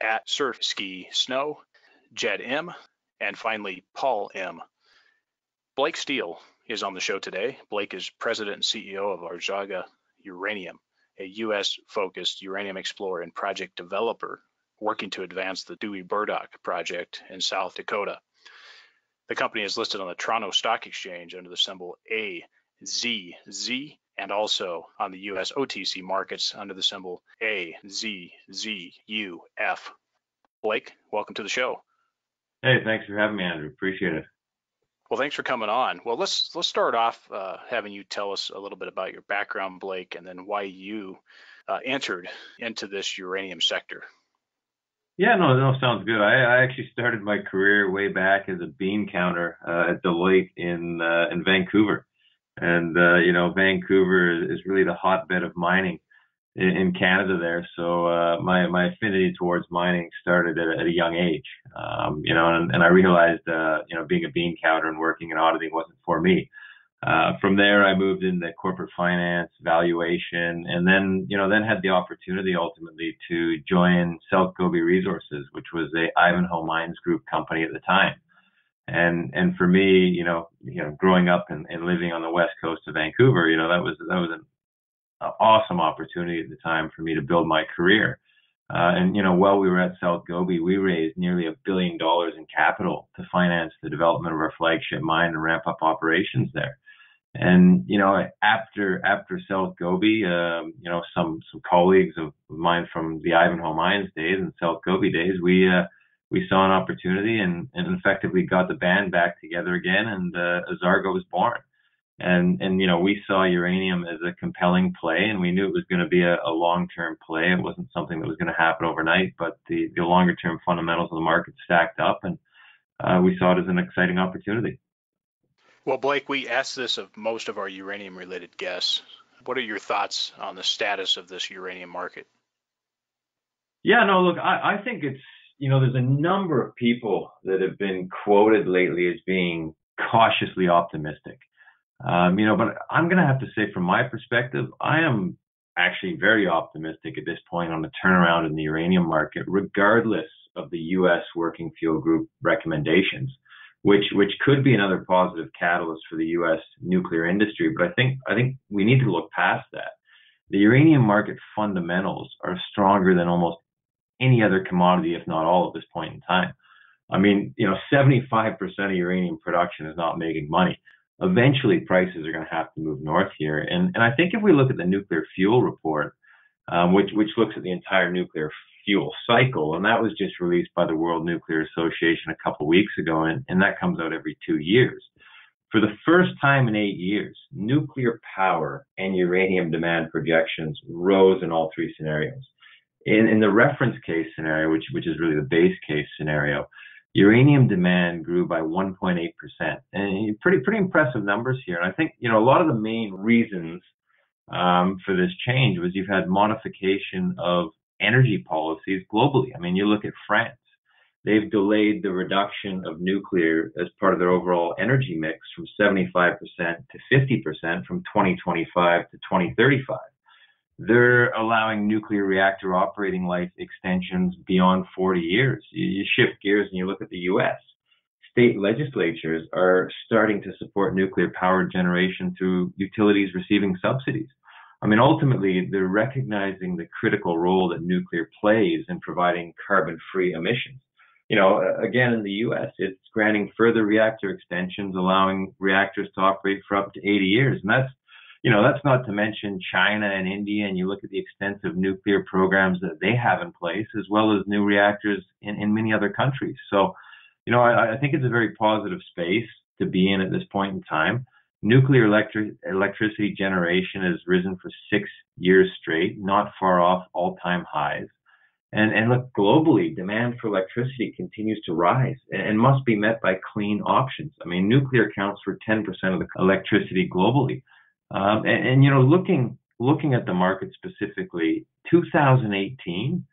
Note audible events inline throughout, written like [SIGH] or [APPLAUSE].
at Surf Ski Snow, Jed M, and finally Paul M. Blake Steele is on the show today. Blake is president and CEO of Azarga Uranium, a U.S. focused uranium explorer and project developer working to advance the Dewey Burdock project in South Dakota. The company is listed on the Toronto Stock Exchange under the symbol AZZ and also on the US OTC markets under the symbol AZZUF. Blake, welcome to the show. Hey, thanks for having me, Andrew. Appreciate it. Well, thanks for coming on. Well, let's let's start off uh, having you tell us a little bit about your background, Blake, and then why you uh, entered into this uranium sector. Yeah, no, no, sounds good. I, I actually started my career way back as a bean counter uh, at Deloitte in uh, in Vancouver. And, uh, you know, Vancouver is really the hotbed of mining in, in Canada there. So, uh, my, my affinity towards mining started at, at a young age. Um, you know, and, and I realized, uh, you know, being a bean counter and working in auditing wasn't for me. Uh, from there, I moved into corporate finance, valuation, and then, you know, then had the opportunity ultimately to join South Gobi Resources, which was a Ivanhoe Mines Group company at the time. And and for me, you know, you know, growing up and, and living on the west coast of Vancouver, you know, that was that was an, awesome opportunity at the time for me to build my career. Uh, and you know, while we were at South Gobi, we raised nearly a billion dollars in capital to finance the development of our flagship mine and ramp up operations there. And you know, after after South Gobi, um, you know, some some colleagues of mine from the Ivanhoe Mines days and South Gobi days, we uh, we saw an opportunity and, and effectively got the band back together again and uh, Azarga was born. And, and, you know, we saw uranium as a compelling play and we knew it was going to be a, a long-term play. It wasn't something that was going to happen overnight, but the, the longer-term fundamentals of the market stacked up and uh, we saw it as an exciting opportunity. Well, Blake, we asked this of most of our uranium related guests. What are your thoughts on the status of this uranium market? Yeah, no, look, I, I think it's you know, there's a number of people that have been quoted lately as being cautiously optimistic. Um, you know, but I'm going to have to say, from my perspective, I am actually very optimistic at this point on the turnaround in the uranium market, regardless of the U.S. Working Fuel Group recommendations, which which could be another positive catalyst for the U.S. nuclear industry. But I think I think we need to look past that. The uranium market fundamentals are stronger than almost any other commodity, if not all, at this point in time. I mean, you know, 75% of uranium production is not making money. Eventually, prices are going to have to move north here. And, and I think if we look at the nuclear fuel report, um, which, which looks at the entire nuclear fuel cycle, and that was just released by the World Nuclear Association a couple weeks ago, and, and that comes out every two years. For the first time in eight years, nuclear power and uranium demand projections rose in all three scenarios. In, in the reference case scenario, which, which is really the base case scenario, uranium demand grew by 1.8%. And pretty, pretty impressive numbers here. And I think, you know, a lot of the main reasons um, for this change was you've had modification of energy policies globally. I mean, you look at France. They've delayed the reduction of nuclear as part of their overall energy mix from 75% to 50% from 2025 to 2035 they're allowing nuclear reactor operating life extensions beyond 40 years. You, you, shift gears and you look at the US. State legislatures are starting to support nuclear power generation through utilities receiving subsidies. I mean, ultimately, they're recognizing the critical role that nuclear plays in providing carbon free emissions. You know, again, in the US, it's granting further reactor extensions, allowing reactors to operate for up to 80 years. And that's you know, that's not to mention China and India, and you look at the extensive nuclear programs that they have in place, as well as new reactors in, in many other countries. So, you know, I, I think it's a very positive space to be in at this point in time. Nuclear electric, electricity generation has risen for six years straight, not far off all time highs. And, and look, globally, demand for electricity continues to rise and, and must be met by clean options. I mean, nuclear accounts for 10% of the electricity globally. Um, and, and, you know, looking looking at the market specifically, 2018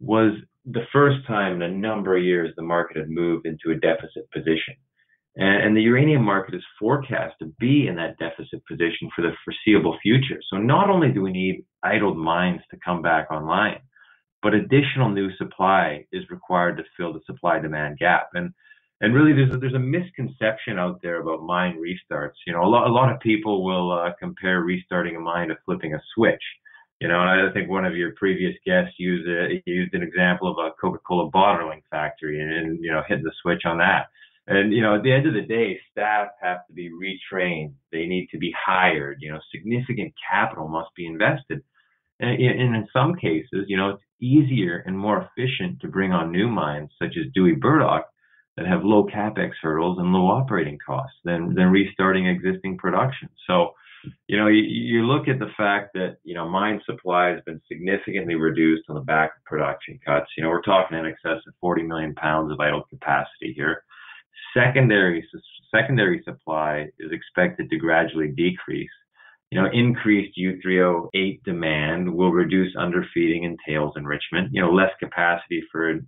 was the first time in a number of years the market had moved into a deficit position. And, and the uranium market is forecast to be in that deficit position for the foreseeable future. So not only do we need idled mines to come back online, but additional new supply is required to fill the supply demand gap. And and really there's a, there's a misconception out there about mine restarts. You know, a lot a lot of people will uh, compare restarting a mine to flipping a switch. You know, and I think one of your previous guests used a, used an example of a Coca-Cola bottling factory and, and you know hitting the switch on that. And you know, at the end of the day, staff have to be retrained. They need to be hired. You know, significant capital must be invested. And in some cases, you know, it's easier and more efficient to bring on new mines such as Dewey Burdock that have low capex hurdles and low operating costs than than restarting existing production. So, you know, you, you look at the fact that you know mine supply has been significantly reduced on the back of production cuts. You know, we're talking in excess of 40 million pounds of idle capacity here. Secondary secondary supply is expected to gradually decrease. You know, increased U3O8 demand will reduce underfeeding and tails enrichment. You know, less capacity for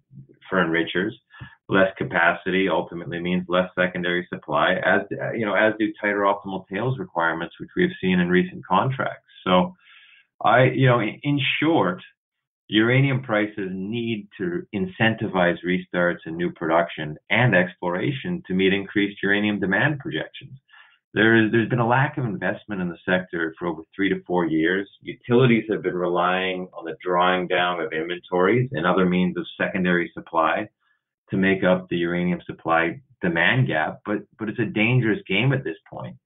for enrichers less capacity ultimately means less secondary supply, as you know, as do tighter optimal tails requirements, which we have seen in recent contracts. So, I, you know, in short, uranium prices need to incentivize restarts and new production and exploration to meet increased uranium demand projections. There is, there's been a lack of investment in the sector for over three to four years. Utilities have been relying on the drawing down of inventories and other means of secondary supply to make up the uranium supply demand gap, but but it's a dangerous game at this point.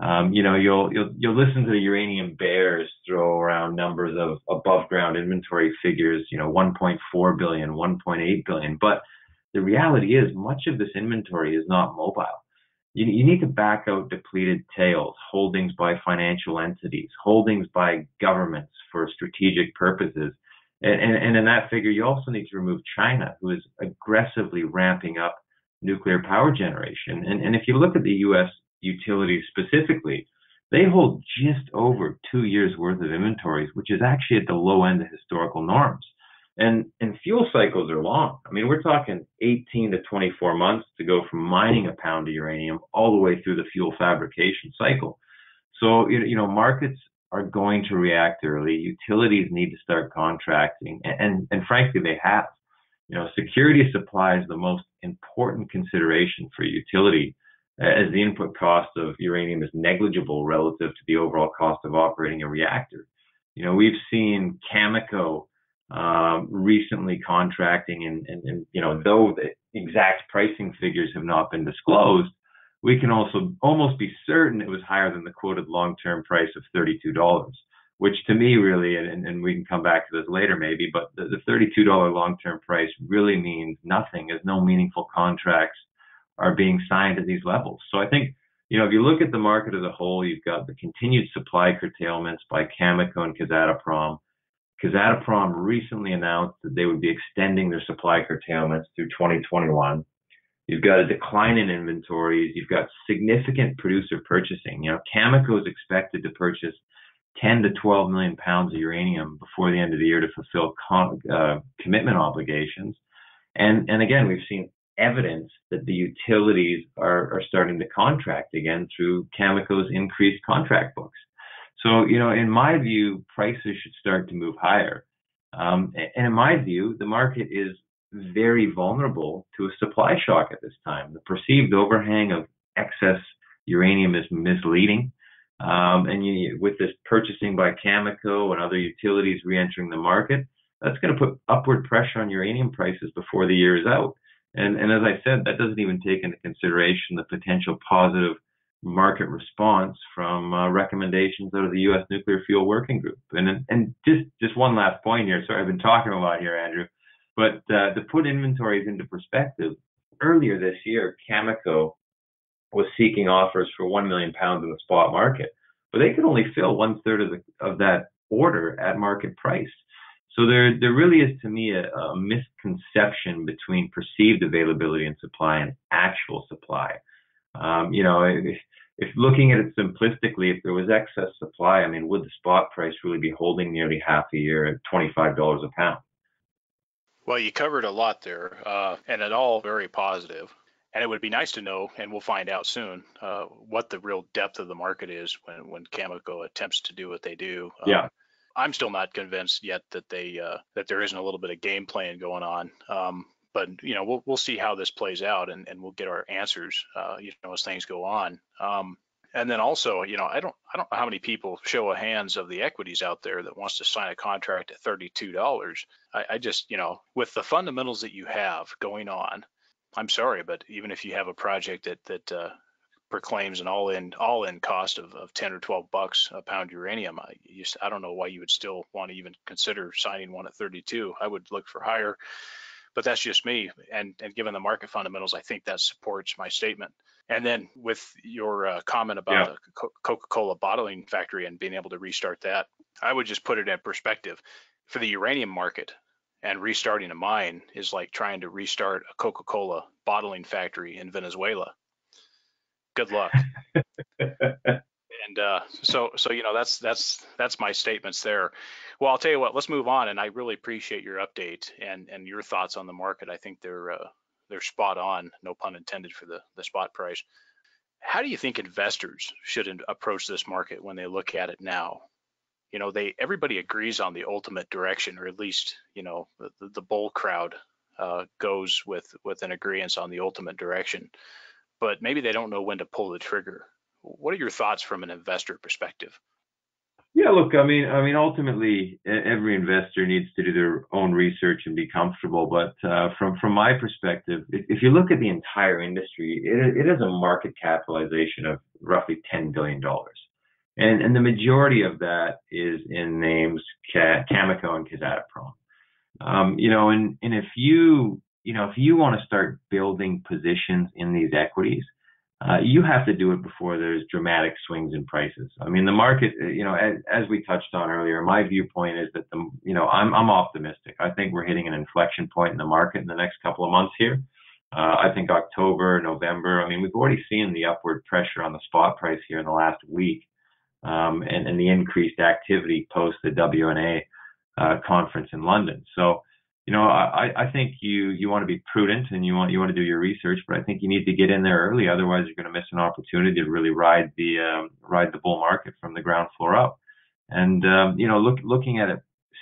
Um, you know, you'll you'll you'll listen to the uranium bears throw around numbers of above ground inventory figures, you know, 1.4 billion, 1.8 billion, but the reality is much of this inventory is not mobile. You, you need to back out depleted tails, holdings by financial entities, holdings by governments for strategic purposes and, and, in that figure, you also need to remove China, who is aggressively ramping up nuclear power generation. And, and if you look at the U.S. utilities specifically, they hold just over two years worth of inventories, which is actually at the low end of historical norms. And, and fuel cycles are long. I mean, we're talking 18 to 24 months to go from mining a pound of uranium all the way through the fuel fabrication cycle. So, you know, markets are going to react early. Utilities need to start contracting, and, and, and frankly, they have. You know, security supply is the most important consideration for utility, as the input cost of uranium is negligible relative to the overall cost of operating a reactor. You know, we've seen Cameco um, recently contracting, and, and, and you know, though the exact pricing figures have not been disclosed, we can also almost be certain it was higher than the quoted long-term price of $32, which to me really, and, and we can come back to this later maybe, but the, the $32 long-term price really means nothing as no meaningful contracts are being signed at these levels. So I think, you know, if you look at the market as a whole, you've got the continued supply curtailments by Cameco and Kazatomprom. Kazatomprom recently announced that they would be extending their supply curtailments through 2021. You've got a decline in inventories. You've got significant producer purchasing. You know, Cameco is expected to purchase 10 to 12 million pounds of uranium before the end of the year to fulfill uh, commitment obligations. And, and again, we've seen evidence that the utilities are, are starting to contract again through Cameco's increased contract books. So, you know, in my view, prices should start to move higher. Um, and in my view, the market is very vulnerable to a supply shock at this time. The perceived overhang of excess uranium is misleading. Um, and you, with this purchasing by Cameco and other utilities re-entering the market, that's going to put upward pressure on uranium prices before the year is out. And, and as I said, that doesn't even take into consideration the potential positive market response from uh, recommendations out of the U.S. Nuclear Fuel Working Group. And and just just one last point here. Sorry, I've been talking a lot here, Andrew. But uh, to put inventories into perspective, earlier this year, Cameco was seeking offers for 1 million pounds in the spot market, but they could only fill one third of, the, of that order at market price. So there, there really is to me a, a misconception between perceived availability and supply and actual supply. Um, you know, if, if looking at it simplistically, if there was excess supply, I mean, would the spot price really be holding nearly half a year at $25 a pound? Well, you covered a lot there, uh, and it all very positive. And it would be nice to know, and we'll find out soon, uh, what the real depth of the market is when when Cameco attempts to do what they do. Yeah. Um, I'm still not convinced yet that they uh, that there isn't a little bit of game playing going on. Um, but you know, we'll we'll see how this plays out, and, and we'll get our answers, uh, you know, as things go on. Um, and then also, you know, I don't I don't know how many people show of hands of the equities out there that wants to sign a contract at thirty two dollars. I, I just, you know, with the fundamentals that you have going on, I'm sorry, but even if you have a project that that uh, proclaims an all-in all-in cost of, of 10 or 12 bucks a pound uranium. I just, I don't know why you would still want to even consider signing one at 32. I would look for higher, but that's just me. And and given the market fundamentals, I think that supports my statement. And then with your uh, comment about yeah. the Coca-Cola bottling factory and being able to restart that, I would just put it in perspective. For the uranium market, and restarting a mine is like trying to restart a Coca-Cola bottling factory in Venezuela good luck. [LAUGHS] and uh, so so you know that's that's that's my statements there. Well, I'll tell you what. Let's move on. And I really appreciate your update and and your thoughts on the market. I think they're uh, they're spot on. No pun intended for the the spot price. How do you think investors should approach this market when they look at it now? You know, they everybody agrees on the ultimate direction, or at least you know the, the bull crowd uh, goes with with an agreement on the ultimate direction but maybe they don't know when to pull the trigger. What are your thoughts from an investor perspective? Yeah, look, I mean, I mean, ultimately, every investor needs to do their own research and be comfortable. But uh, from from my perspective, if, you look at the entire industry, it, it has a market capitalization of roughly ten billion dollars, and and the majority of that is in names Cameco and Kazatomprom. Um, you know, and and if you you know, if you want to start building positions in these equities, uh, you have to do it before there's dramatic swings in prices. I mean, the market, uh, you know, as, as, we touched on earlier, my viewpoint is that the, you know, I'm, I'm optimistic. I think we're hitting an inflection point in the market in the next couple of months here. Uh, I think October, November. I mean, we've already seen the upward pressure on the spot price here in the last week, um, and, and, the increased activity post the WNA uh, conference in London. So you know, I, I think you you want to be prudent and you want you want to do your research, but I think you need to get in there early. Otherwise, you're going to miss an opportunity to really ride the um, ride the bull market from the ground floor up. And um, you know, look looking at it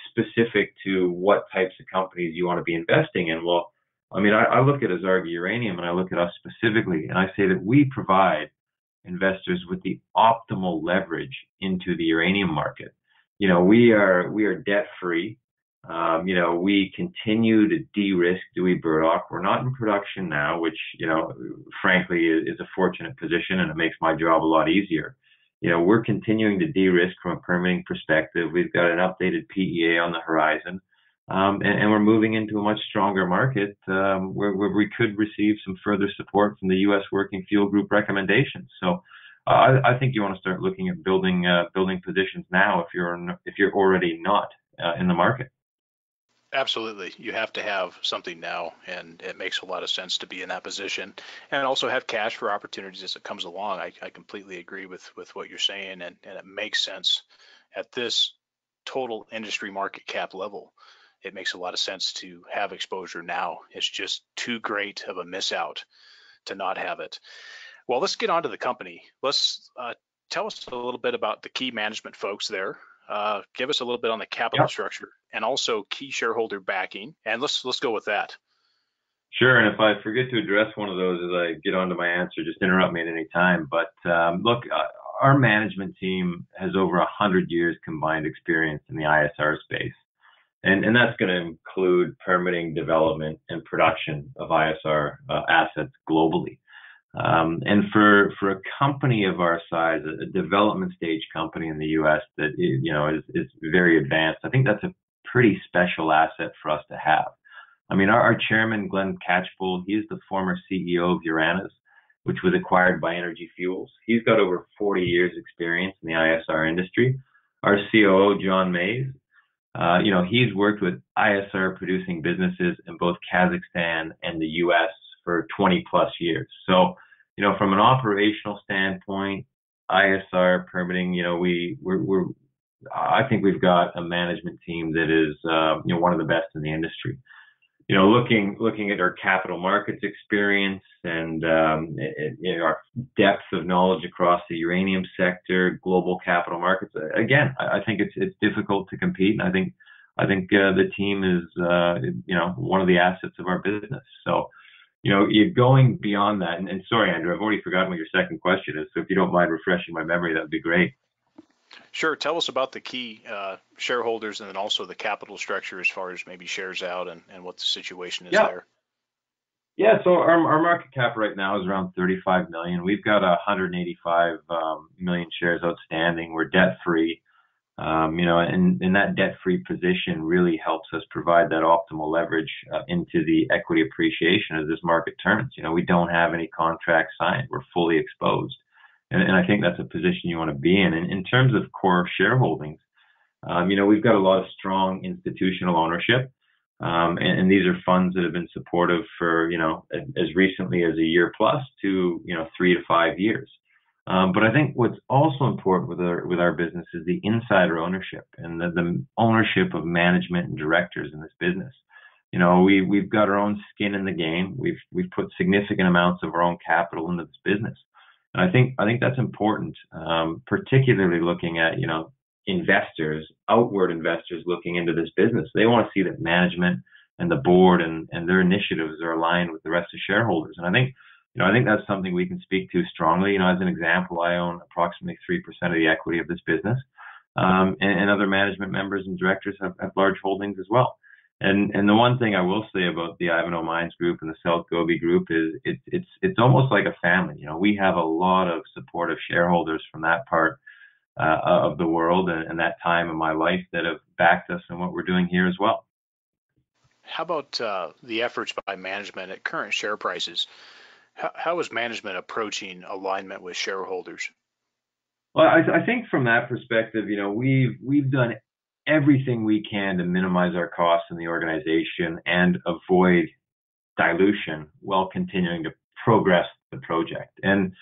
specific to what types of companies you want to be investing in. Well, I mean, I, I look at Azarga Uranium and I look at us specifically, and I say that we provide investors with the optimal leverage into the uranium market. You know, we are we are debt free um, you know, we continue to de-risk Dewey Burdock. We're not in production now, which, you know, frankly is a fortunate position and it makes my job a lot easier. You know, we're continuing to de-risk from a permitting perspective. We've got an updated PEA on the horizon. Um, and, and, we're moving into a much stronger market um, where, where, we could receive some further support from the U.S. Working Fuel Group recommendations. So uh, I, I, think you want to start looking at building uh, building positions now if you're if you're already not uh, in the market. Absolutely. You have to have something now, and it makes a lot of sense to be in that position and also have cash for opportunities as it comes along. I, I completely agree with, with what you're saying, and, and it makes sense at this total industry market cap level. It makes a lot of sense to have exposure now. It's just too great of a miss out to not have it. Well, let's get on to the company. Let's uh, tell us a little bit about the key management folks there uh, give us a little bit on the capital yep. structure and also key shareholder backing. And let's let's go with that. Sure. And if I forget to address one of those as I get onto my answer, just interrupt me at any time. But um, look, uh, our management team has over 100 years combined experience in the ISR space. And, and that's going to include permitting, development, and production of ISR uh, assets globally. Um, and for for a company of our size, a development stage company in the U.S. that you know is is very advanced, I think that's a pretty special asset for us to have. I mean, our, our chairman Glenn Catchpole, he's the former CEO of Uranerz, which was acquired by Energy Fuels. He's got over 40 years experience in the ISR industry. Our COO John Mays, Uh, you know, he's worked with ISR producing businesses in both Kazakhstan and the U.S. for 20 plus years. So, you know, from an operational standpoint, ISR permitting, you know, we we're, we're I think we've got a management team that is, uh, you know, one of the best in the industry. You know, looking looking at our capital markets experience and um, it, know, our depth of knowledge across the uranium sector, global capital markets. Again, I, I think it's it's difficult to compete, and I think I think uh, the team is, uh, you know, one of the assets of our business. So, you know, you're going beyond that. And, and sorry, Andrew, I've already forgotten what your second question is. So if you don't mind refreshing my memory, that would be great. Sure. Tell us about the key uh, shareholders and then also the capital structure as far as maybe shares out and, and what the situation is yeah. there. Yeah, so our, our market cap right now is around 35 million. We've got 185 um, million shares outstanding. We're debt free. Um, you know, and, and that debt-free position really helps us provide that optimal leverage uh, into the equity appreciation as this market turns. You know, we don't have any contracts signed. We're fully exposed. And, and I think that's a position you want to be in. And in terms of core shareholdings, um, you know, we've got a lot of strong institutional ownership. Um, and, and, these are funds that have been supportive for, you know, as recently as a year plus to, you know, three to five years. Um, but I think what's also important with our with our business is the insider ownership and the, the ownership of management and directors in this business. You know, we we've got our own skin in the game. We've we've put significant amounts of our own capital into this business, and I think I think that's important, um, particularly looking at you know investors, outward investors looking into this business. They want to see that management and the board and and their initiatives are aligned with the rest of shareholders. And I think you know, I think that's something we can speak to strongly. You know, as an example, I own approximately 3% of the equity of this business. Um, and, and, other management members and directors have, have, large holdings as well. And and the one thing I will say about the Ivanhoe Mines Group and the South Gobi Group is it's it's it's almost like a family. You know, we have a lot of supportive shareholders from that part uh, of the world and, and, that time in my life that have backed us in what we're doing here as well. How about uh, the efforts by management at current share prices? How, how is management approaching alignment with shareholders? Well, I, I think from that perspective, you know, we've we've done everything we can to minimize our costs in the organization and avoid dilution while continuing to progress the project. And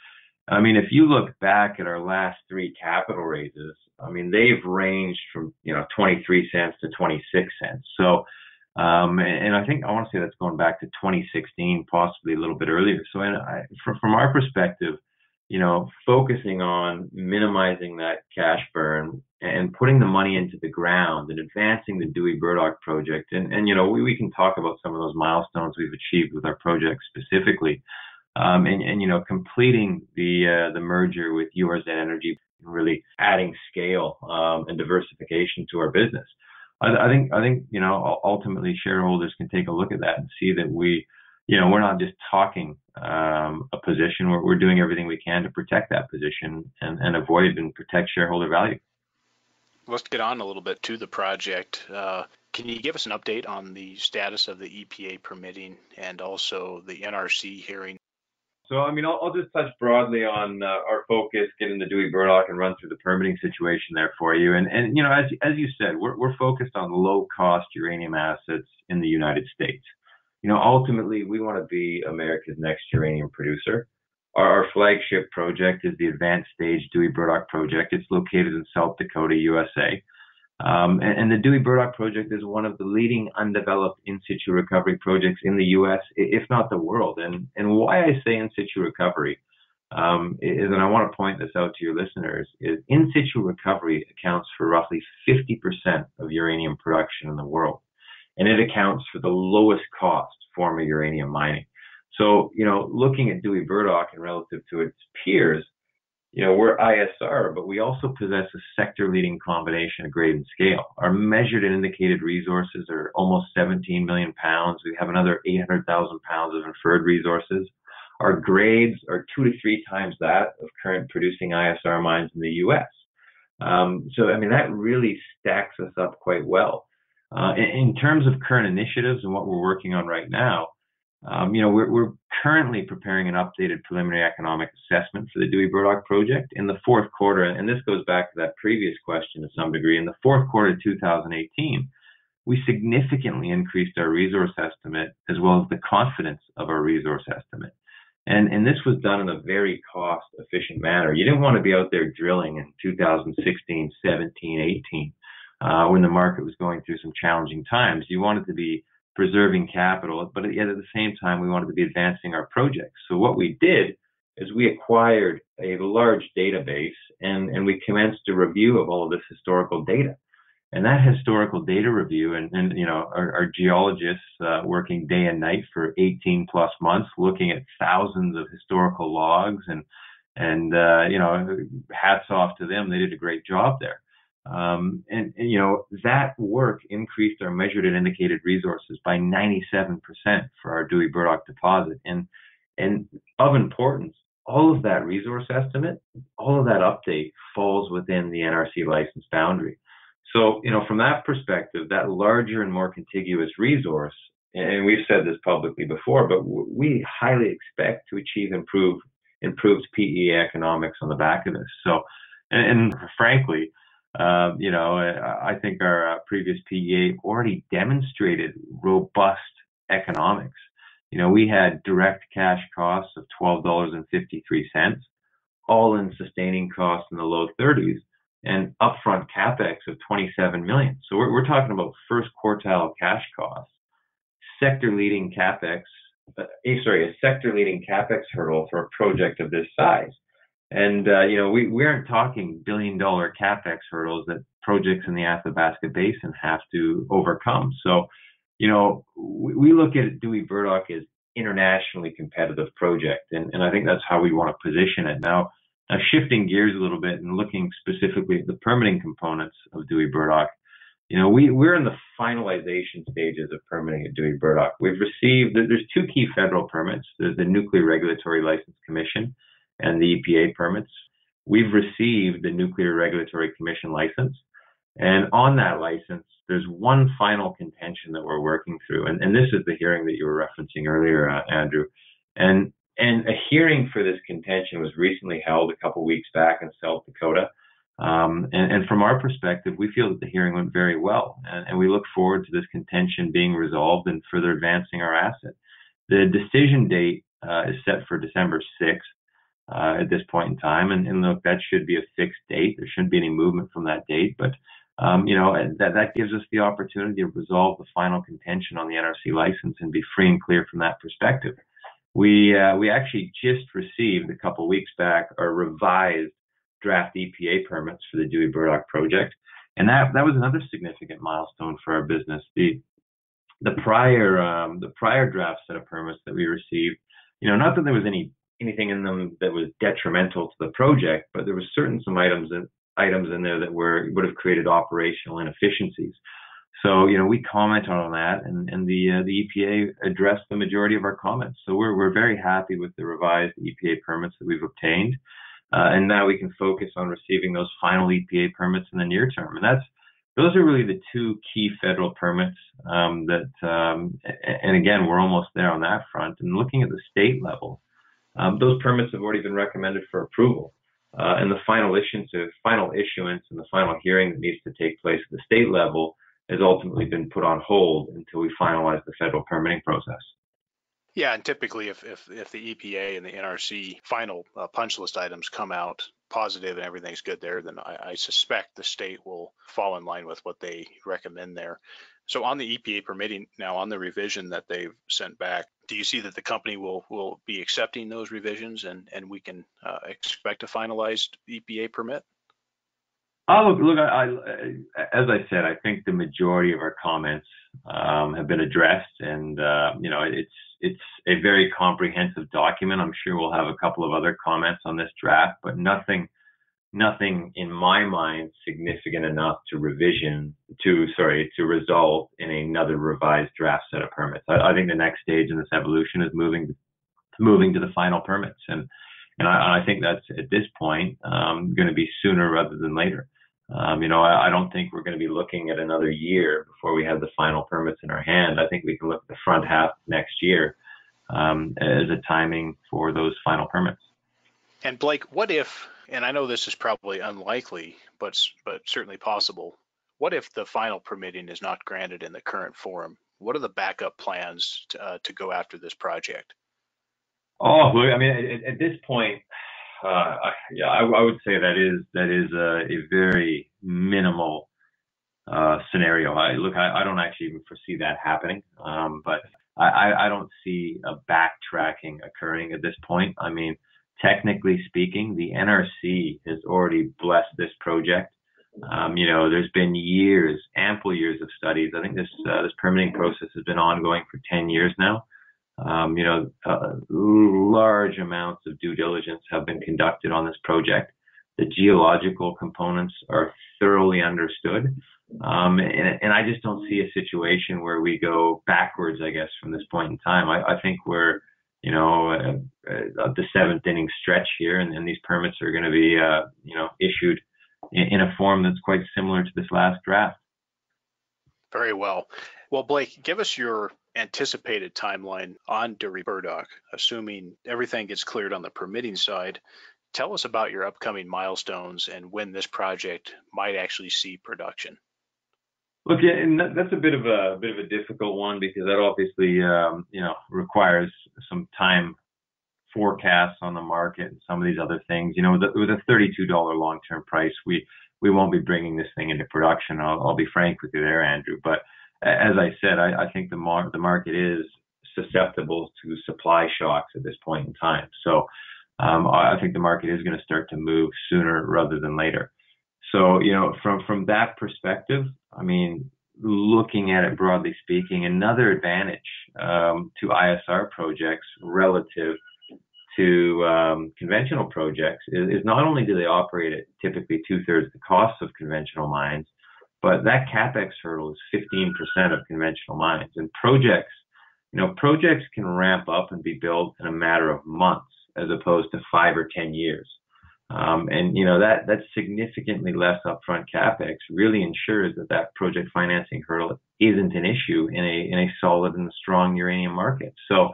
I mean, if you look back at our last three capital raises, I mean, they've ranged from, you know, 23 cents to 26 cents. So um, and I think I want to say that's going back to 2016, possibly a little bit earlier. So, I, from, from our perspective, you know, focusing on minimizing that cash burn and putting the money into the ground and advancing the Dewey Burdock project. And, and you know, we, we can talk about some of those milestones we've achieved with our project specifically. Um, and, and, you know, completing the, uh, the merger with URZ Energy, really adding scale um, and diversification to our business. I, I think I think you know ultimately shareholders can take a look at that and see that we, you know, we're not just talking um, a position. We're, we're doing everything we can to protect that position and, and avoid and protect shareholder value. Let's get on a little bit to the project. Uh, can you give us an update on the status of the EPA permitting and also the NRC hearing so, I mean, I'll, I'll just touch broadly on uh, our focus, getting the Dewey Burdock and run through the permitting situation there for you. And, and you know, as, as you said, we're, we're focused on low cost uranium assets in the United States. You know, ultimately, we want to be America's next uranium producer. Our, our flagship project is the advanced stage Dewey Burdock project. It's located in South Dakota, USA. Um, and, and, the Dewey Burdock project is one of the leading undeveloped in situ recovery projects in the U.S., if not the world. And, and why I say in situ recovery um, is, and I want to point this out to your listeners, is in situ recovery accounts for roughly 50% of uranium production in the world. And it accounts for the lowest cost form of uranium mining. So, you know, looking at Dewey Burdock and relative to its peers, you know, we're ISR, but we also possess a sector leading combination of grade and scale. Our measured and indicated resources are almost 17 million pounds. We have another 800,000 pounds of inferred resources. Our grades are two to three times that of current producing ISR mines in the US. Um, so, I mean, that really stacks us up quite well. Uh, in, in terms of current initiatives and what we're working on right now, um, you know, we're, we're currently preparing an updated preliminary economic assessment for the Dewey Burdock project. In the fourth quarter, and this goes back to that previous question to some degree, in the fourth quarter of 2018, we significantly increased our resource estimate as well as the confidence of our resource estimate. And, and this was done in a very cost efficient manner. You didn't want to be out there drilling in 2016, 17, 18, uh, when the market was going through some challenging times. You wanted to be preserving capital, but yet at the same time, we wanted to be advancing our projects. So what we did is we acquired a large database and, and we commenced a review of all of this historical data. And that historical data review, and, and you know, our, our geologists uh, working day and night for 18 plus months, looking at thousands of historical logs, and and uh, you know, hats off to them. They did a great job there. Um, and, and, you know, that work increased our measured and indicated resources by 97% for our Dewey Burdock deposit. And, and of importance, all of that resource estimate, all of that update falls within the NRC license boundary. So, you know, from that perspective, that larger and more contiguous resource, and we've said this publicly before, but we highly expect to achieve improved improved PEA economics on the back of this. So, and, and frankly, uh, you know, I think our uh, previous PEA already demonstrated robust economics. You know, we had direct cash costs of $12.53, all in sustaining costs in the low 30s, and upfront capex of 27 million. So we're, we're talking about first quartile cash costs, sector leading capex, uh, eh, sorry, a sector leading capex hurdle for a project of this size. And, uh, you know, we, we aren't talking billion dollar capex hurdles that projects in the Athabasca Basin have to overcome. So, you know, we, we look at Dewey Burdock as internationally competitive project. And, and I think that's how we want to position it. Now, now, shifting gears a little bit and looking specifically at the permitting components of Dewey Burdock, you know, we, we're in the finalization stages of permitting at Dewey Burdock. We've received, there's two key federal permits. There's the Nuclear Regulatory License Commission, and the EPA permits. We've received the Nuclear Regulatory Commission license. And on that license, there's one final contention that we're working through. And, and this is the hearing that you were referencing earlier, uh, Andrew. And, and a hearing for this contention was recently held a couple weeks back in South Dakota. Um, and, and, from our perspective, we feel that the hearing went very well. And, and we look forward to this contention being resolved and further advancing our asset. The decision date uh, is set for December 6th uh, at this point in time. And, and, look, that should be a fixed date. There shouldn't be any movement from that date. But um, you know that that gives us the opportunity to resolve the final contention on the NRC license and be free and clear from that perspective. We uh, we actually just received a couple weeks back our revised draft EPA permits for the Dewey Burdock project, and that that was another significant milestone for our business. The the prior um, the prior draft set of permits that we received, you know, not that there was any anything in them that was detrimental to the project, but there was certain some items in, items in there that were would have created operational inefficiencies. So you know we commented on that, and and the uh, the EPA addressed the majority of our comments. So we're we're very happy with the revised EPA permits that we've obtained, uh, and now we can focus on receiving those final EPA permits in the near term, and that's. Those are really the two key federal permits um, that, um, and again, we're almost there on that front. And looking at the state level, um, those permits have already been recommended for approval. Uh, and the final issuance, final issuance and the final hearing that needs to take place at the state level has ultimately been put on hold until we finalize the federal permitting process. Yeah, and typically, if if, if the EPA and the NRC final uh, punch list items come out positive and everything's good there, then I, I, suspect the state will fall in line with what they recommend there. So on the EPA permitting now, on the revision that they've sent back, do you see that the company will will be accepting those revisions and and we can uh, expect a finalized EPA permit? Oh, look, I, I, as I said, I think the majority of our comments um, have been addressed, and uh, you know, it's it's a very comprehensive document. I'm sure we'll have a couple of other comments on this draft, but nothing nothing in my mind significant enough to revision to sorry to result in another revised draft set of permits. I, I think the next stage in this evolution is moving moving to the final permits, and and I, I think that's at this point um, going to be sooner rather than later. Um, you know, I, I don't think we're going to be looking at another year before we have the final permits in our hand. I think we can look at the front half next year um, as a timing for those final permits. And Blake, what if, and I know this is probably unlikely, but but certainly possible. What if the final permitting is not granted in the current form? What are the backup plans to, uh, to go after this project? Oh, I mean, at, at this point, uh, yeah, I, I, would say that is that is a, a very minimal uh, scenario. I look, I, I, don't actually even foresee that happening, um, but I, I, don't see a backtracking occurring at this point. I mean, technically speaking, the NRC has already blessed this project. Um, you know, there's been years, ample years of studies. I think this uh, this permitting process has been ongoing for 10 years now. Um, you know, uh, large amounts of due diligence have been conducted on this project. The geological components are thoroughly understood. Um, and, and, I just don't see a situation where we go backwards, I guess, from this point in time. I, I think we're, you know, uh, uh, the seventh inning stretch here, and, and these permits are going to be, uh, you know, issued in, in, a form that's quite similar to this last draft. Very well. Well, Blake, give us your anticipated timeline on Dewey Burdock, assuming everything gets cleared on the permitting side. Tell us about your upcoming milestones and when this project might actually see production. Look, and that's a bit of a, a, bit of a difficult one because that obviously, um, you know, requires some time forecasts on the market and some of these other things. You know, with a, with a $32 long-term price, we we won't be bringing this thing into production. I'll, I'll be frank with you there, Andrew. But as I said, I, I think the mar- the market is susceptible to supply shocks at this point in time. So um, I think the market is going to start to move sooner rather than later. So, you know, from from that perspective, I mean, looking at it broadly speaking, another advantage um, to ISR projects relative to um, conventional projects is, is, not only do they operate at typically two thirds the cost of conventional mines, but that capex hurdle is 15% of conventional mines. And projects, you know, projects can ramp up and be built in a matter of months as opposed to five or 10 years. Um, and you know that that significantly less upfront capex really ensures that that project financing hurdle isn't an issue in a in a solid and strong uranium market. So,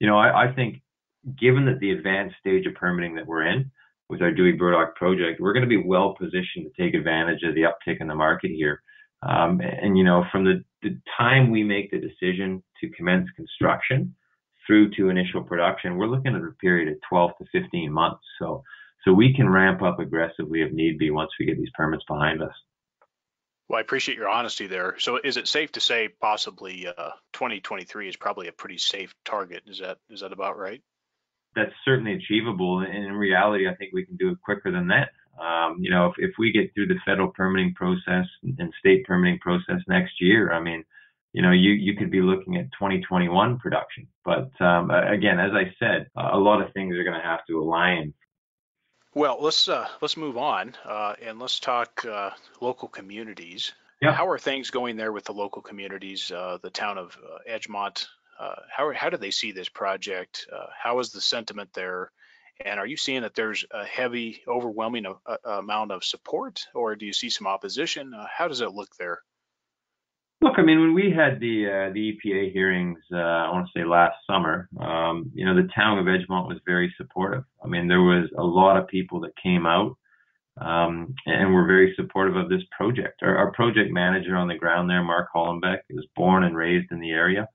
you know, I, I think given that the advanced stage of permitting that we're in with our Dewey Burdock project, we're going to be well positioned to take advantage of the uptick in the market here. Um, and you know, from the, the time we make the decision to commence construction through to initial production, we're looking at a period of 12 to 15 months. So so we can ramp up aggressively if need be once we get these permits behind us. Well, I appreciate your honesty there. So is it safe to say possibly uh, 2023 is probably a pretty safe target? Is that is that about right? That's certainly achievable. And in reality, I think we can do it quicker than that. Um, you know, if, if we get through the federal permitting process and state permitting process next year, I mean, you know, you, you could be looking at 2021 production. But um, again, as I said, a lot of things are going to have to align well, let's uh, let's move on uh, and let's talk uh, local communities. Yeah. How are things going there with the local communities? Uh, the town of uh, Edgemont. Uh, how how do they see this project? how is the sentiment there? And are you seeing that there's a heavy, overwhelming amount of support, or do you see some opposition? how does it look there? Look, I mean, when we had the uh, the EPA hearings, uh, I want to say last summer, um, you know, the town of Edgemont was very supportive. I mean, there was a lot of people that came out um, and were very supportive of this project. Our, our, project manager on the ground there, Mark Hollenbeck, was born and raised in the area.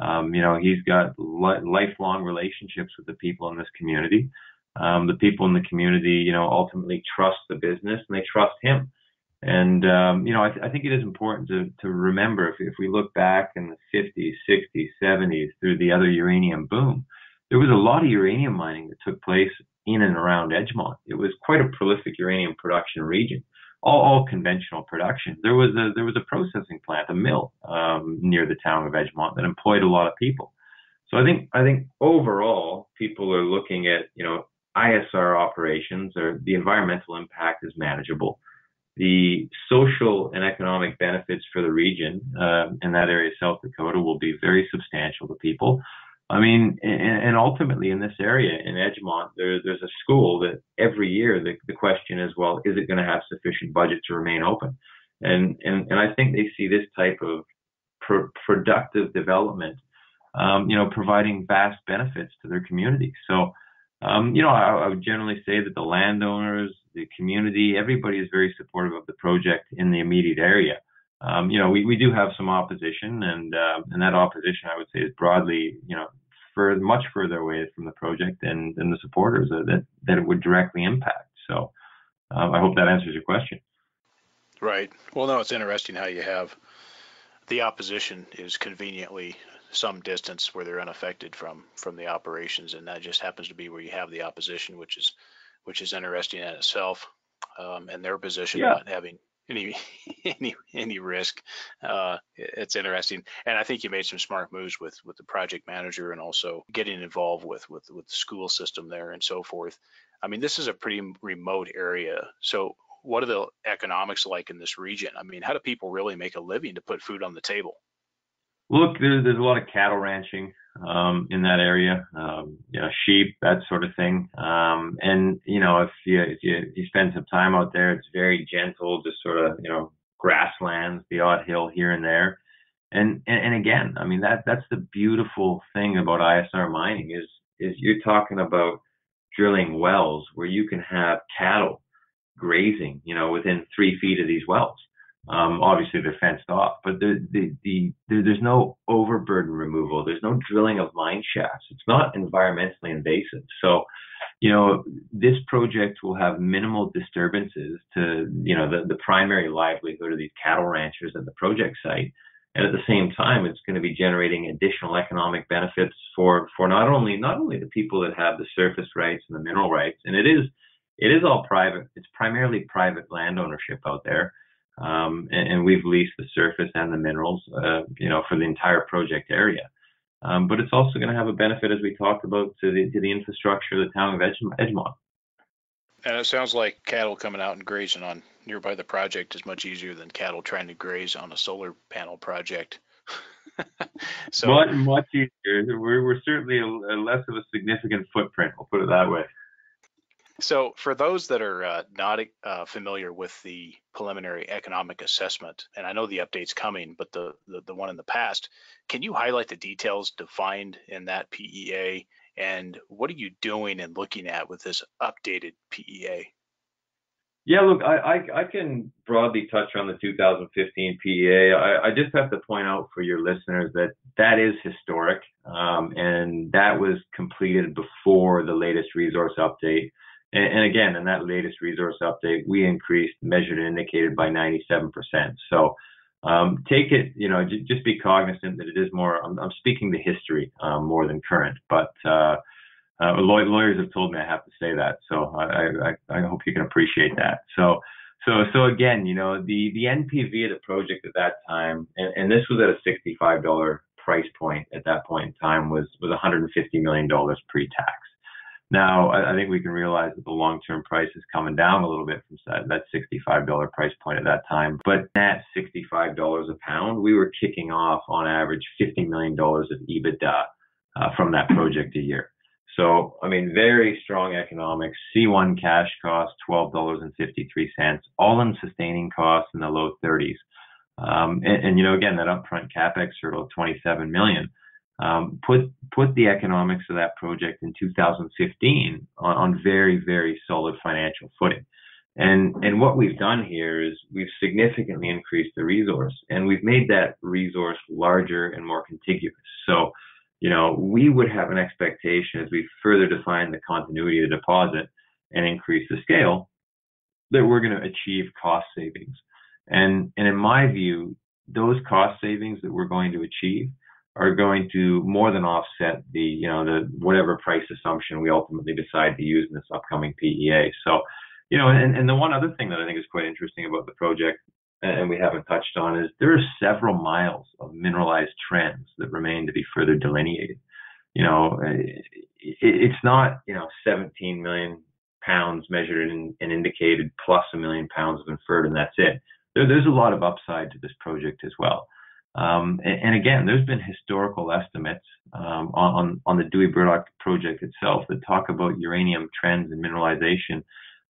Um, you know, he's got li- lifelong relationships with the people in this community. Um, the people in the community, you know, ultimately trust the business and they trust him. And um, you know, I, th- I, think it is important to to remember if, if we look back in the 50s, 60s, 70s through the other uranium boom, there was a lot of uranium mining that took place in and around Edgemont. It was quite a prolific uranium production region, all, all conventional production. There was a there was a processing plant, a mill um, near the town of Edgemont that employed a lot of people. So I think I think overall people are looking at you know ISR operations or the environmental impact is manageable the social and economic benefits for the region uh, in that area of South Dakota will be very substantial to people. I mean, and, and ultimately in this area in Edgemont, there, there's a school that every year the, the question is, well, is it going to have sufficient budget to remain open? And, and, and I think they see this type of pr- productive development um, you know, providing vast benefits to their community. So, um, you know, I, I, would generally say that the landowners, the community, everybody is very supportive of the project in the immediate area. Um, you know, we, we do have some opposition, and uh, and that opposition, I would say, is broadly, you know, for much further away from the project than than the supporters that that it would directly impact. So, um, I hope that answers your question. Right. Well, no, it's interesting how you have the opposition is conveniently some distance where they're unaffected from from the operations, and that just happens to be where you have the opposition, which is which is interesting in itself, um, and their position yeah. not having any [LAUGHS] any any risk. Uh, it's interesting, and I think you made some smart moves with with the project manager and also getting involved with with with the school system there and so forth. I mean, this is a pretty remote area, so what are the economics like in this region? I mean, how do people really make a living to put food on the table? Look, there's, there's a lot of cattle ranching um, in that area, um, you know, sheep, that sort of thing. Um, and you know, if you, if you you spend some time out there, it's very gentle, just sort of you know grasslands, the odd hill here and there. And, and and again, I mean that that's the beautiful thing about ISR mining is is you're talking about drilling wells where you can have cattle grazing, you know, within three feet of these wells. Um, obviously, they're fenced off, but the, the, the, there's no overburden removal. There's no drilling of mine shafts. It's not environmentally invasive. So, you know, this project will have minimal disturbances to, you know, the, the primary livelihood of these cattle ranchers at the project site. And at the same time, it's going to be generating additional economic benefits for, for not only not only the people that have the surface rights and the mineral rights, and it is it is all private. It's primarily private land ownership out there. Um, and, and, we've leased the surface and the minerals, uh, you know, for the entire project area. Um, but it's also going to have a benefit, as we talked about, to the to the infrastructure of the town of Edgemont. And it sounds like cattle coming out and grazing on nearby the project is much easier than cattle trying to graze on a solar panel project. [LAUGHS] so much, much easier. We're, we're certainly a, a less of a significant footprint. We'll put it that way. So, for those that are uh, not uh, familiar with the preliminary economic assessment, and I know the update's coming, but the, the, the one in the past, can you highlight the details defined in that PEA, and what are you doing and looking at with this updated PEA? Yeah, look, I, I, I can broadly touch on the 2015 PEA. I, I, just have to point out for your listeners that that is historic, um, and that was completed before the latest resource update. And, and again, in that latest resource update, we increased measured and indicated by 97%. So um, take it, you know, j- just be cognizant that it is more, I'm, I'm speaking the history um, more than current, but uh, uh, lawyers have told me I have to say that. So I, I, I hope you can appreciate that. So, so, so again, you know, the, the NPV of the project at that time, and, and this was at a $65 price point at that point in time was, was $150 million pre-tax. Now, I, I think we can realize that the long-term price is coming down a little bit from that, that $65 price point at that time. But at $65 a pound, we were kicking off on average $50 million of EBITDA uh, from that project a year. So, I mean, very strong economics. C1 cash cost $12.53, all in sustaining costs in the low 30s. Um, and, and, you know, again, that upfront capex hurdle of 27 million um, put put the economics of that project in 2015 on, on very very solid financial footing. And and what we've done here is we've significantly increased the resource, and we've made that resource larger and more contiguous. So, you know, we would have an expectation as we further define the continuity of the deposit and increase the scale that we're going to achieve cost savings. And and in my view, those cost savings that we're going to achieve are going to more than offset the, you know, the whatever price assumption we ultimately decide to use in this upcoming PEA. So, you know, and, and the one other thing that I think is quite interesting about the project, and we haven't touched on, is there are several miles of mineralized trends that remain to be further delineated. You know, it, it's not, you know, 17 million pounds measured and, and indicated plus a million pounds of inferred, and that's it. There, there's a lot of upside to this project as well. Um, and, and, again, there's been historical estimates um, on, on the Dewey Burdock project itself that talk about uranium trends and mineralization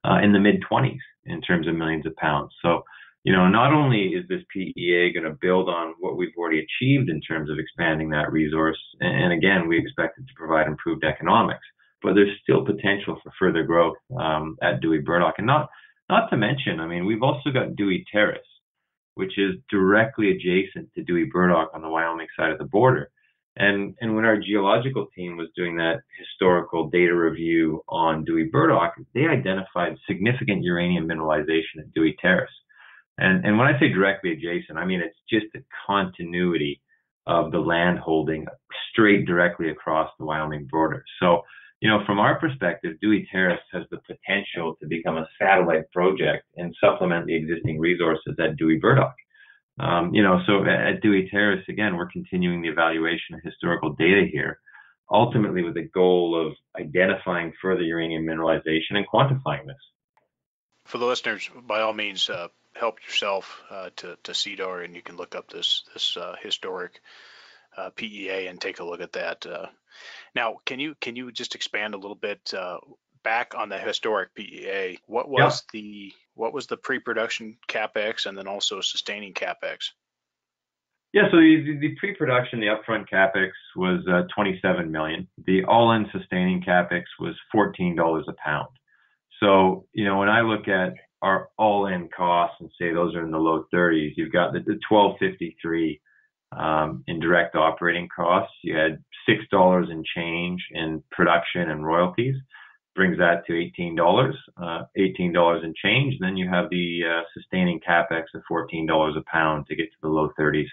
uh, in the mid 20s in terms of millions of pounds. So, you know, not only is this PEA going to build on what we've already achieved in terms of expanding that resource, and again, we expect it to provide improved economics, but there's still potential for further growth um, at Dewey Burdock. And not, not to mention, I mean, we've also got Dewey Terrace, which is directly adjacent to Dewey Burdock on the Wyoming side of the border. And, and when our geological team was doing that historical data review on Dewey Burdock, they identified significant uranium mineralization at Dewey Terrace. And, and when I say directly adjacent, I mean it's just the continuity of the land holding straight directly across the Wyoming border. So, you know, from our perspective, Dewey Terrace has the potential to become a satellite project and supplement the existing resources at Dewey Burdock. Um, you know, so at Dewey Terrace, again, we're continuing the evaluation of historical data here, ultimately with the goal of identifying further uranium mineralization and quantifying this. For the listeners, by all means, uh, help yourself uh, to, to SEDAR and you can look up this, this uh, historic uh, PEA and take a look at that. Now, can you can you just expand a little bit uh, back on the historic PEA? What was yeah. the what was the pre-production capex and then also sustaining capex? Yeah, so the, the pre-production, the upfront capex was uh, 27 million. The all-in sustaining capex was $14 a pound. So, you know, when I look at our all-in costs and say those are in the low 30s, you've got the, the 1253 um, in direct operating costs. You had six dollars in change in production and royalties, brings that to eighteen dollars, uh, eighteen dollars in change. Then you have the uh, sustaining capex of fourteen dollars a pound to get to the low thirties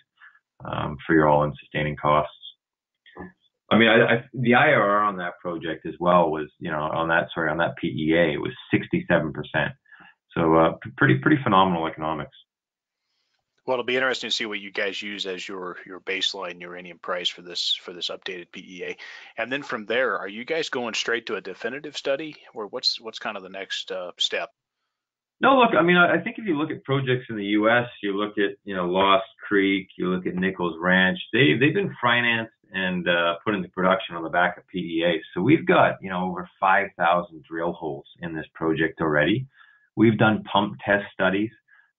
um, for your all-in sustaining costs. I mean, I, I, the IRR on that project as well was, you know, on that sorry on that PEA was 67 percent. So uh, pretty pretty phenomenal economics. Well, it'll be interesting to see what you guys use as your your baseline uranium price for this for this updated PEA, and then from there, are you guys going straight to a definitive study, or what's what's kind of the next uh, step? No, look, I mean, I think if you look at projects in the U.S., you look at you know Lost Creek, you look at Nichols Ranch, they they've been financed and uh, put into production on the back of PEA. So we've got you know over 5,000 drill holes in this project already. We've done pump test studies.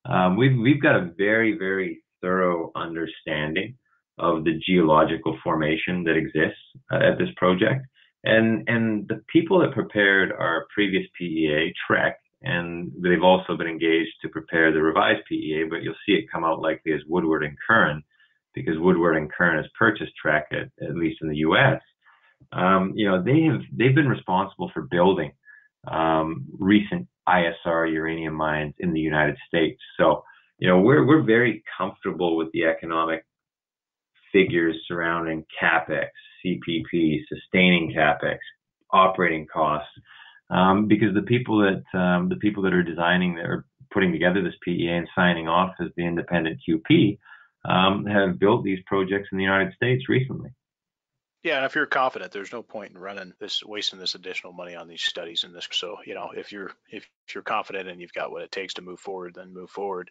Um, we've we've got a very very thorough understanding of the geological formation that exists uh, at this project, and and the people that prepared our previous PEA TREC, and they've also been engaged to prepare the revised PEA, but you'll see it come out likely as Woodard and Curran, because Woodard and Curran has purchased TREC at, at least in the U.S. Um, you know they have they've been responsible for building um, recent ISR uranium mines in the United States. So, you know, we're we're very comfortable with the economic figures surrounding capex, CPP, sustaining capex, operating costs, um, because the people that um, the people that are designing that are putting together this PEA and signing off as the independent QP um, have built these projects in the United States recently. Yeah, and if you're confident, there's no point in running this, wasting this additional money on these studies and this. So, you know, if you're if you're confident and you've got what it takes to move forward, then move forward.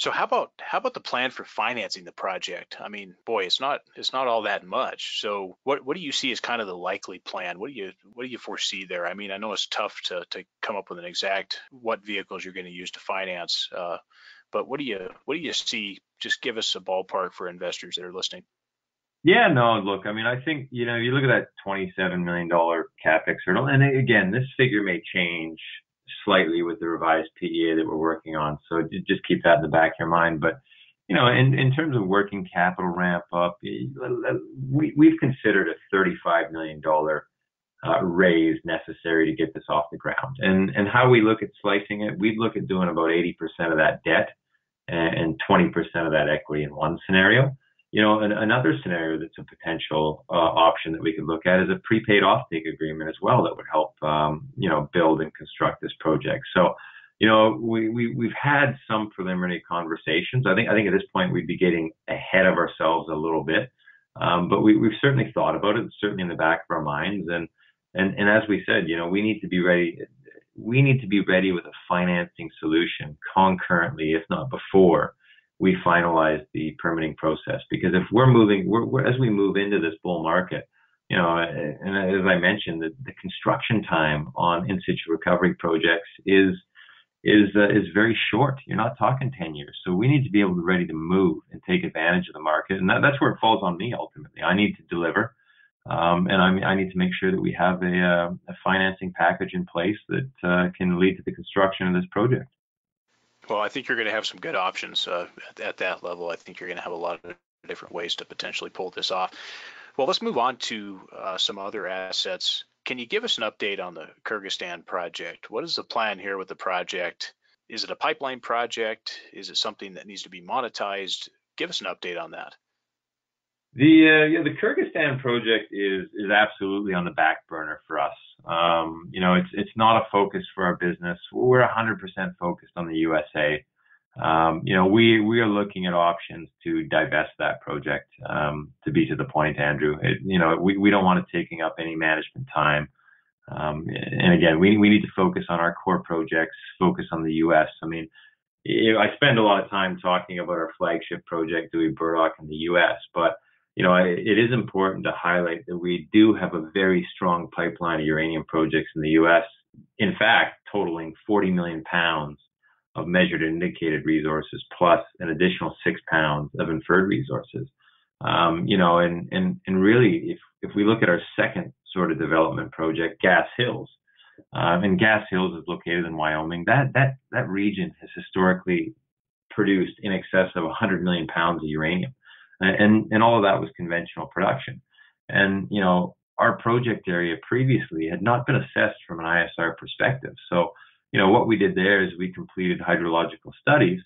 So how about how about the plan for financing the project? I mean, boy, it's not it's not all that much. So what what do you see as kind of the likely plan? What do you what do you foresee there? I mean, I know it's tough to to come up with an exact what vehicles you're going to use to finance, uh, but what do you what do you see? Just give us a ballpark for investors that are listening. Yeah, no, look, I mean, I think, you know, you look at that $27 million capex hurdle, and again, this figure may change slightly with the revised PEA that we're working on. So just keep that in the back of your mind. But, you know, in, in terms of working capital ramp up, we, we've considered a $35 million uh, raise necessary to get this off the ground. And, and how we look at slicing it, we'd look at doing about 80% of that debt and 20% of that equity in one scenario. You know, an, another scenario that's a potential uh, option that we could look at is a prepaid offtake agreement as well that would help, um, you know, build and construct this project. So, you know, we, we we've had some preliminary conversations. I think I think at this point we'd be getting ahead of ourselves a little bit, um, but we, we've certainly thought about it. Certainly in the back of our minds, and and and as we said, you know, we need to be ready. We need to be ready with a financing solution concurrently, if not before, we finalize the permitting process. Because if we're moving, we're, we're, as we move into this bull market, you know, and as I mentioned, the, the construction time on in situ recovery projects is is uh, is very short. You're not talking 10 years. So we need to be able to ready to move and take advantage of the market. And that, that's where it falls on me ultimately. I need to deliver. Um, and I, I, need to make sure that we have a, uh, a financing package in place that uh, can lead to the construction of this project. Well, I think you're going to have some good options uh, at, at, that level. I think you're going to have a lot of different ways to potentially pull this off. Well, let's move on to uh, some other assets. Can you give us an update on the Kyrgyzstan project? What is the plan here with the project? Is it a pipeline project? Is it something that needs to be monetized? Give us an update on that. The uh, yeah, the Kyrgyzstan project is is absolutely on the back burner for us. Um, you know, it's it's not a focus for our business. We're 100% focused on the USA. Um, you know, we we are looking at options to divest that project. Um, to be to the point, Andrew, it, you know, we we don't want it taking up any management time. Um, and again, we we need to focus on our core projects, focus on the U.S. I mean, I spend a lot of time talking about our flagship project, Dewey Burdock, in the U.S., but you know, it is important to highlight that we do have a very strong pipeline of uranium projects in the U.S. In fact, totaling 40 million pounds of measured and indicated resources, plus an additional six pounds of inferred resources. Um, you know, and and and really, if if we look at our second sort of development project, Gas Hills, um, and Gas Hills is located in Wyoming. That that that region has historically produced in excess of 100 million pounds of uranium, and and all of that was conventional production. And you know, our project area previously had not been assessed from an ISR perspective, so you know, what we did there is we completed hydrological studies,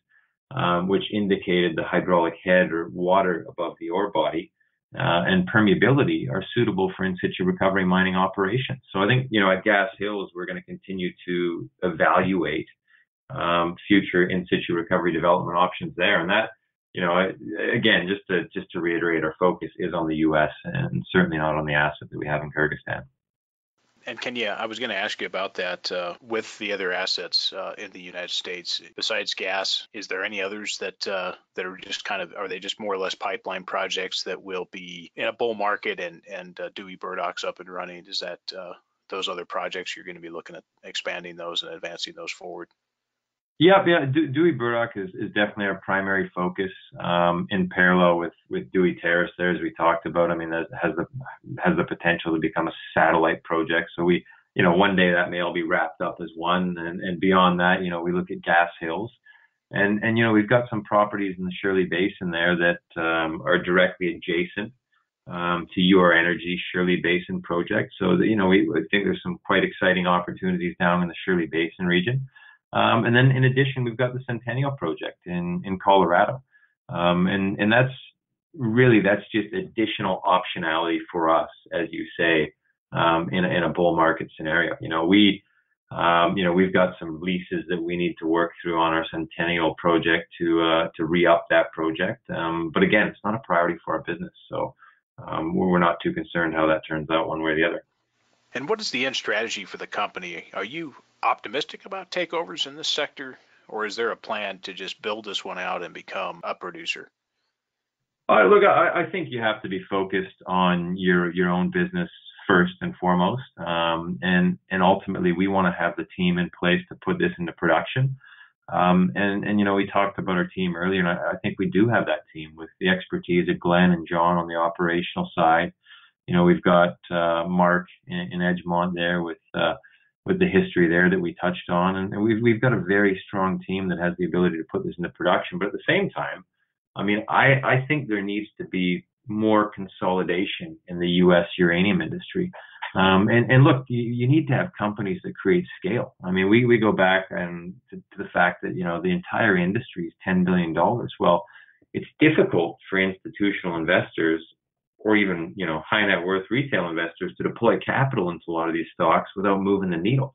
um, which indicated the hydraulic head or water above the ore body uh, and permeability are suitable for in situ recovery mining operations. So I think, you know, at Gas Hills, we're going to continue to evaluate um, future in situ recovery development options there. And that, you know, again, just to just to reiterate, our focus is on the U.S. and certainly not on the asset that we have in Kyrgyzstan. And Kenya, I was going to ask you about that uh, with the other assets uh, in the United States. Besides gas, is there any others that uh, that are just kind of are they just more or less pipeline projects that will be in a bull market and and uh, Dewey Burdock's up and running? Is that uh, those other projects you're going to be looking at expanding those and advancing those forward? Yeah, yeah. Dewey Burdock is, is definitely our primary focus. Um, in parallel with with Dewey Terrace, there as we talked about. I mean, that has the has the potential to become a satellite project. So we, you know, one day that may all be wrapped up as one, and and beyond that, you know, we look at Gas Hills, and and you know, we've got some properties in the Shirley Basin there that um, are directly adjacent um, to Ur-Energy Shirley Basin project. So that, you know, we I think there's some quite exciting opportunities down in the Shirley Basin region. Um, and then in addition, we've got the Centennial Project in, in Colorado. Um, and, and that's really, that's just additional optionality for us, as you say, um, in, a, in a bull market scenario. You know, we, um, you know, we've got some leases that we need to work through on our Centennial project to, uh, to re-up that project. Um, but again, it's not a priority for our business. So, um, we're not too concerned how that turns out one way or the other. And what is the end strategy for the company? Are you optimistic about takeovers in this sector, or is there a plan to just build this one out and become a producer? Look, I, I, think you have to be focused on your your own business first and foremost, um, and and ultimately we want to have the team in place to put this into production. Um, and and you know we talked about our team earlier, and I, I, think we do have that team with the expertise of Glenn and John on the operational side. You know we've got uh, Mark in, in Edgemont there with uh, with the history there that we touched on. And we've, we've got a very strong team that has the ability to put this into production. But at the same time, I mean, I, I think there needs to be more consolidation in the U.S. uranium industry. Um, and, and look, you, you, need to have companies that create scale. I mean, we, we go back and to, to the fact that, you know, the entire industry is $10 billion. Well, it's difficult for institutional investors or even you know high net worth retail investors to deploy capital into a lot of these stocks without moving the needle.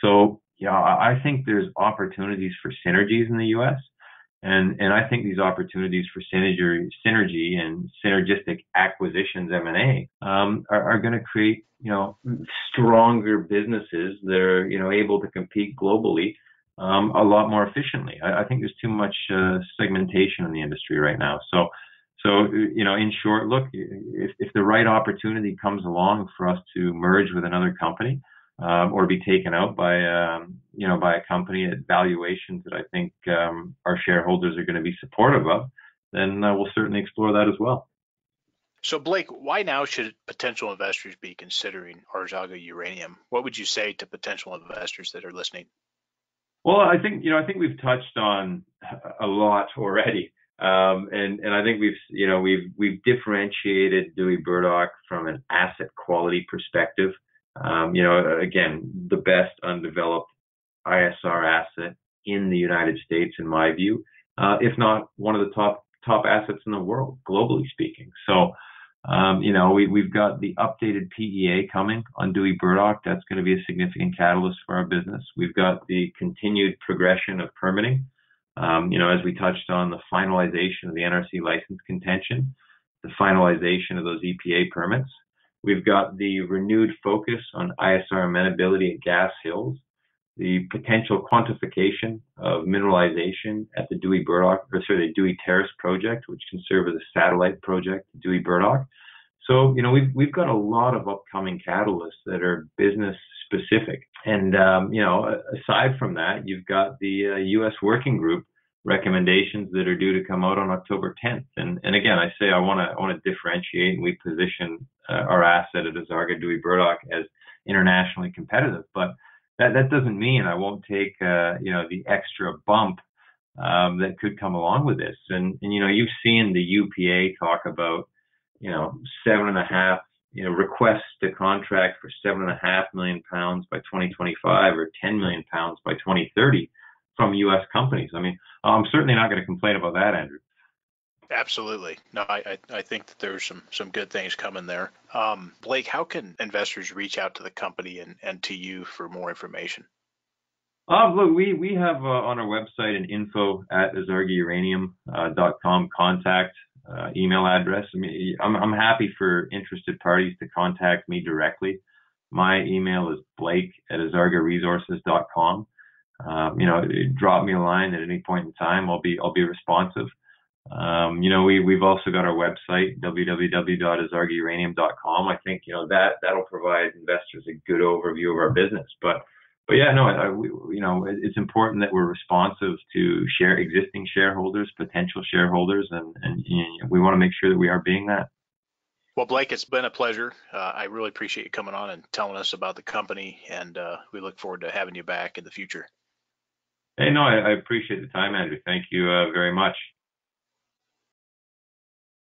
So yeah, I think there's opportunities for synergies in the U.S. And, and I think these opportunities for synergy, synergy and synergistic acquisitions M&A um, are, are going to create, you know, stronger businesses that are, you know, able to compete globally um, a lot more efficiently. I, I think there's too much uh, segmentation in the industry right now. So so, you know, in short, look, if, if the right opportunity comes along for us to merge with another company um, or be taken out by um, you know, by a company at valuations that I think um, our shareholders are going to be supportive of, then uh, we'll certainly explore that as well. So, Blake, why now should potential investors be considering Azarga Uranium? What would you say to potential investors that are listening? Well, I think you know I think we've touched on a lot already, um, and and I think we've you know we've we've differentiated Dewey Burdock from an asset quality perspective. Um, you know, again, the best undeveloped ISR asset in the United States, in my view, uh, if not one of the top top assets in the world, globally speaking. So. Um, you know, we, we've got the updated PEA coming on Dewey Burdock. That's going to be a significant catalyst for our business. We've got the continued progression of permitting. Um, you know, as we touched on the finalization of the NRC license contention, the finalization of those EPA permits. We've got the renewed focus on ISR amenability at Gas Hills, the potential quantification of mineralization at the Dewey Burdock, or sorry, the Dewey Terrace project, which can serve as a satellite project to Dewey Burdock. So, you know, we've we've got a lot of upcoming catalysts that are business specific. And um, you know, aside from that, you've got the uh, U.S. Working Group recommendations that are due to come out on October 10th. And and again, I say I want to want to differentiate, and we position uh, our asset at Azarga Dewey Burdock as internationally competitive, but that that doesn't mean I won't take uh, you know the extra bump um, that could come along with this. And and you know you've seen the UPA talk about you know seven and a half you know request to contract for seven and a half million pounds by 2025 or 10 million pounds by 2030 from U.S. companies. I mean, I'm certainly not going to complain about that, Andrew. Absolutely. No, I, I think that there's some some good things coming there. Um, Blake, how can investors reach out to the company and, and to you for more information? Um, look, we, we have uh, on our website an info at azargauranium.com uh, contact uh, email address. I mean, I'm, I'm happy for interested parties to contact me directly. My email is blake at azargaresources.com. Um, you know, drop me a line at any point in time. I'll be I'll be responsive. Um, you know, we, we've also got our website, www.azargauranium.com. I think, you know, that, that'll provide investors a good overview of our business. But, but yeah, no, I, we, you know, it's important that we're responsive to share existing shareholders, potential shareholders, and, and you know, we want to make sure that we are being that. Well, Blake, it's been a pleasure. Uh, I really appreciate you coming on and telling us about the company, and uh, we look forward to having you back in the future. Hey, no, I, I appreciate the time, Andrew. Thank you uh, very much.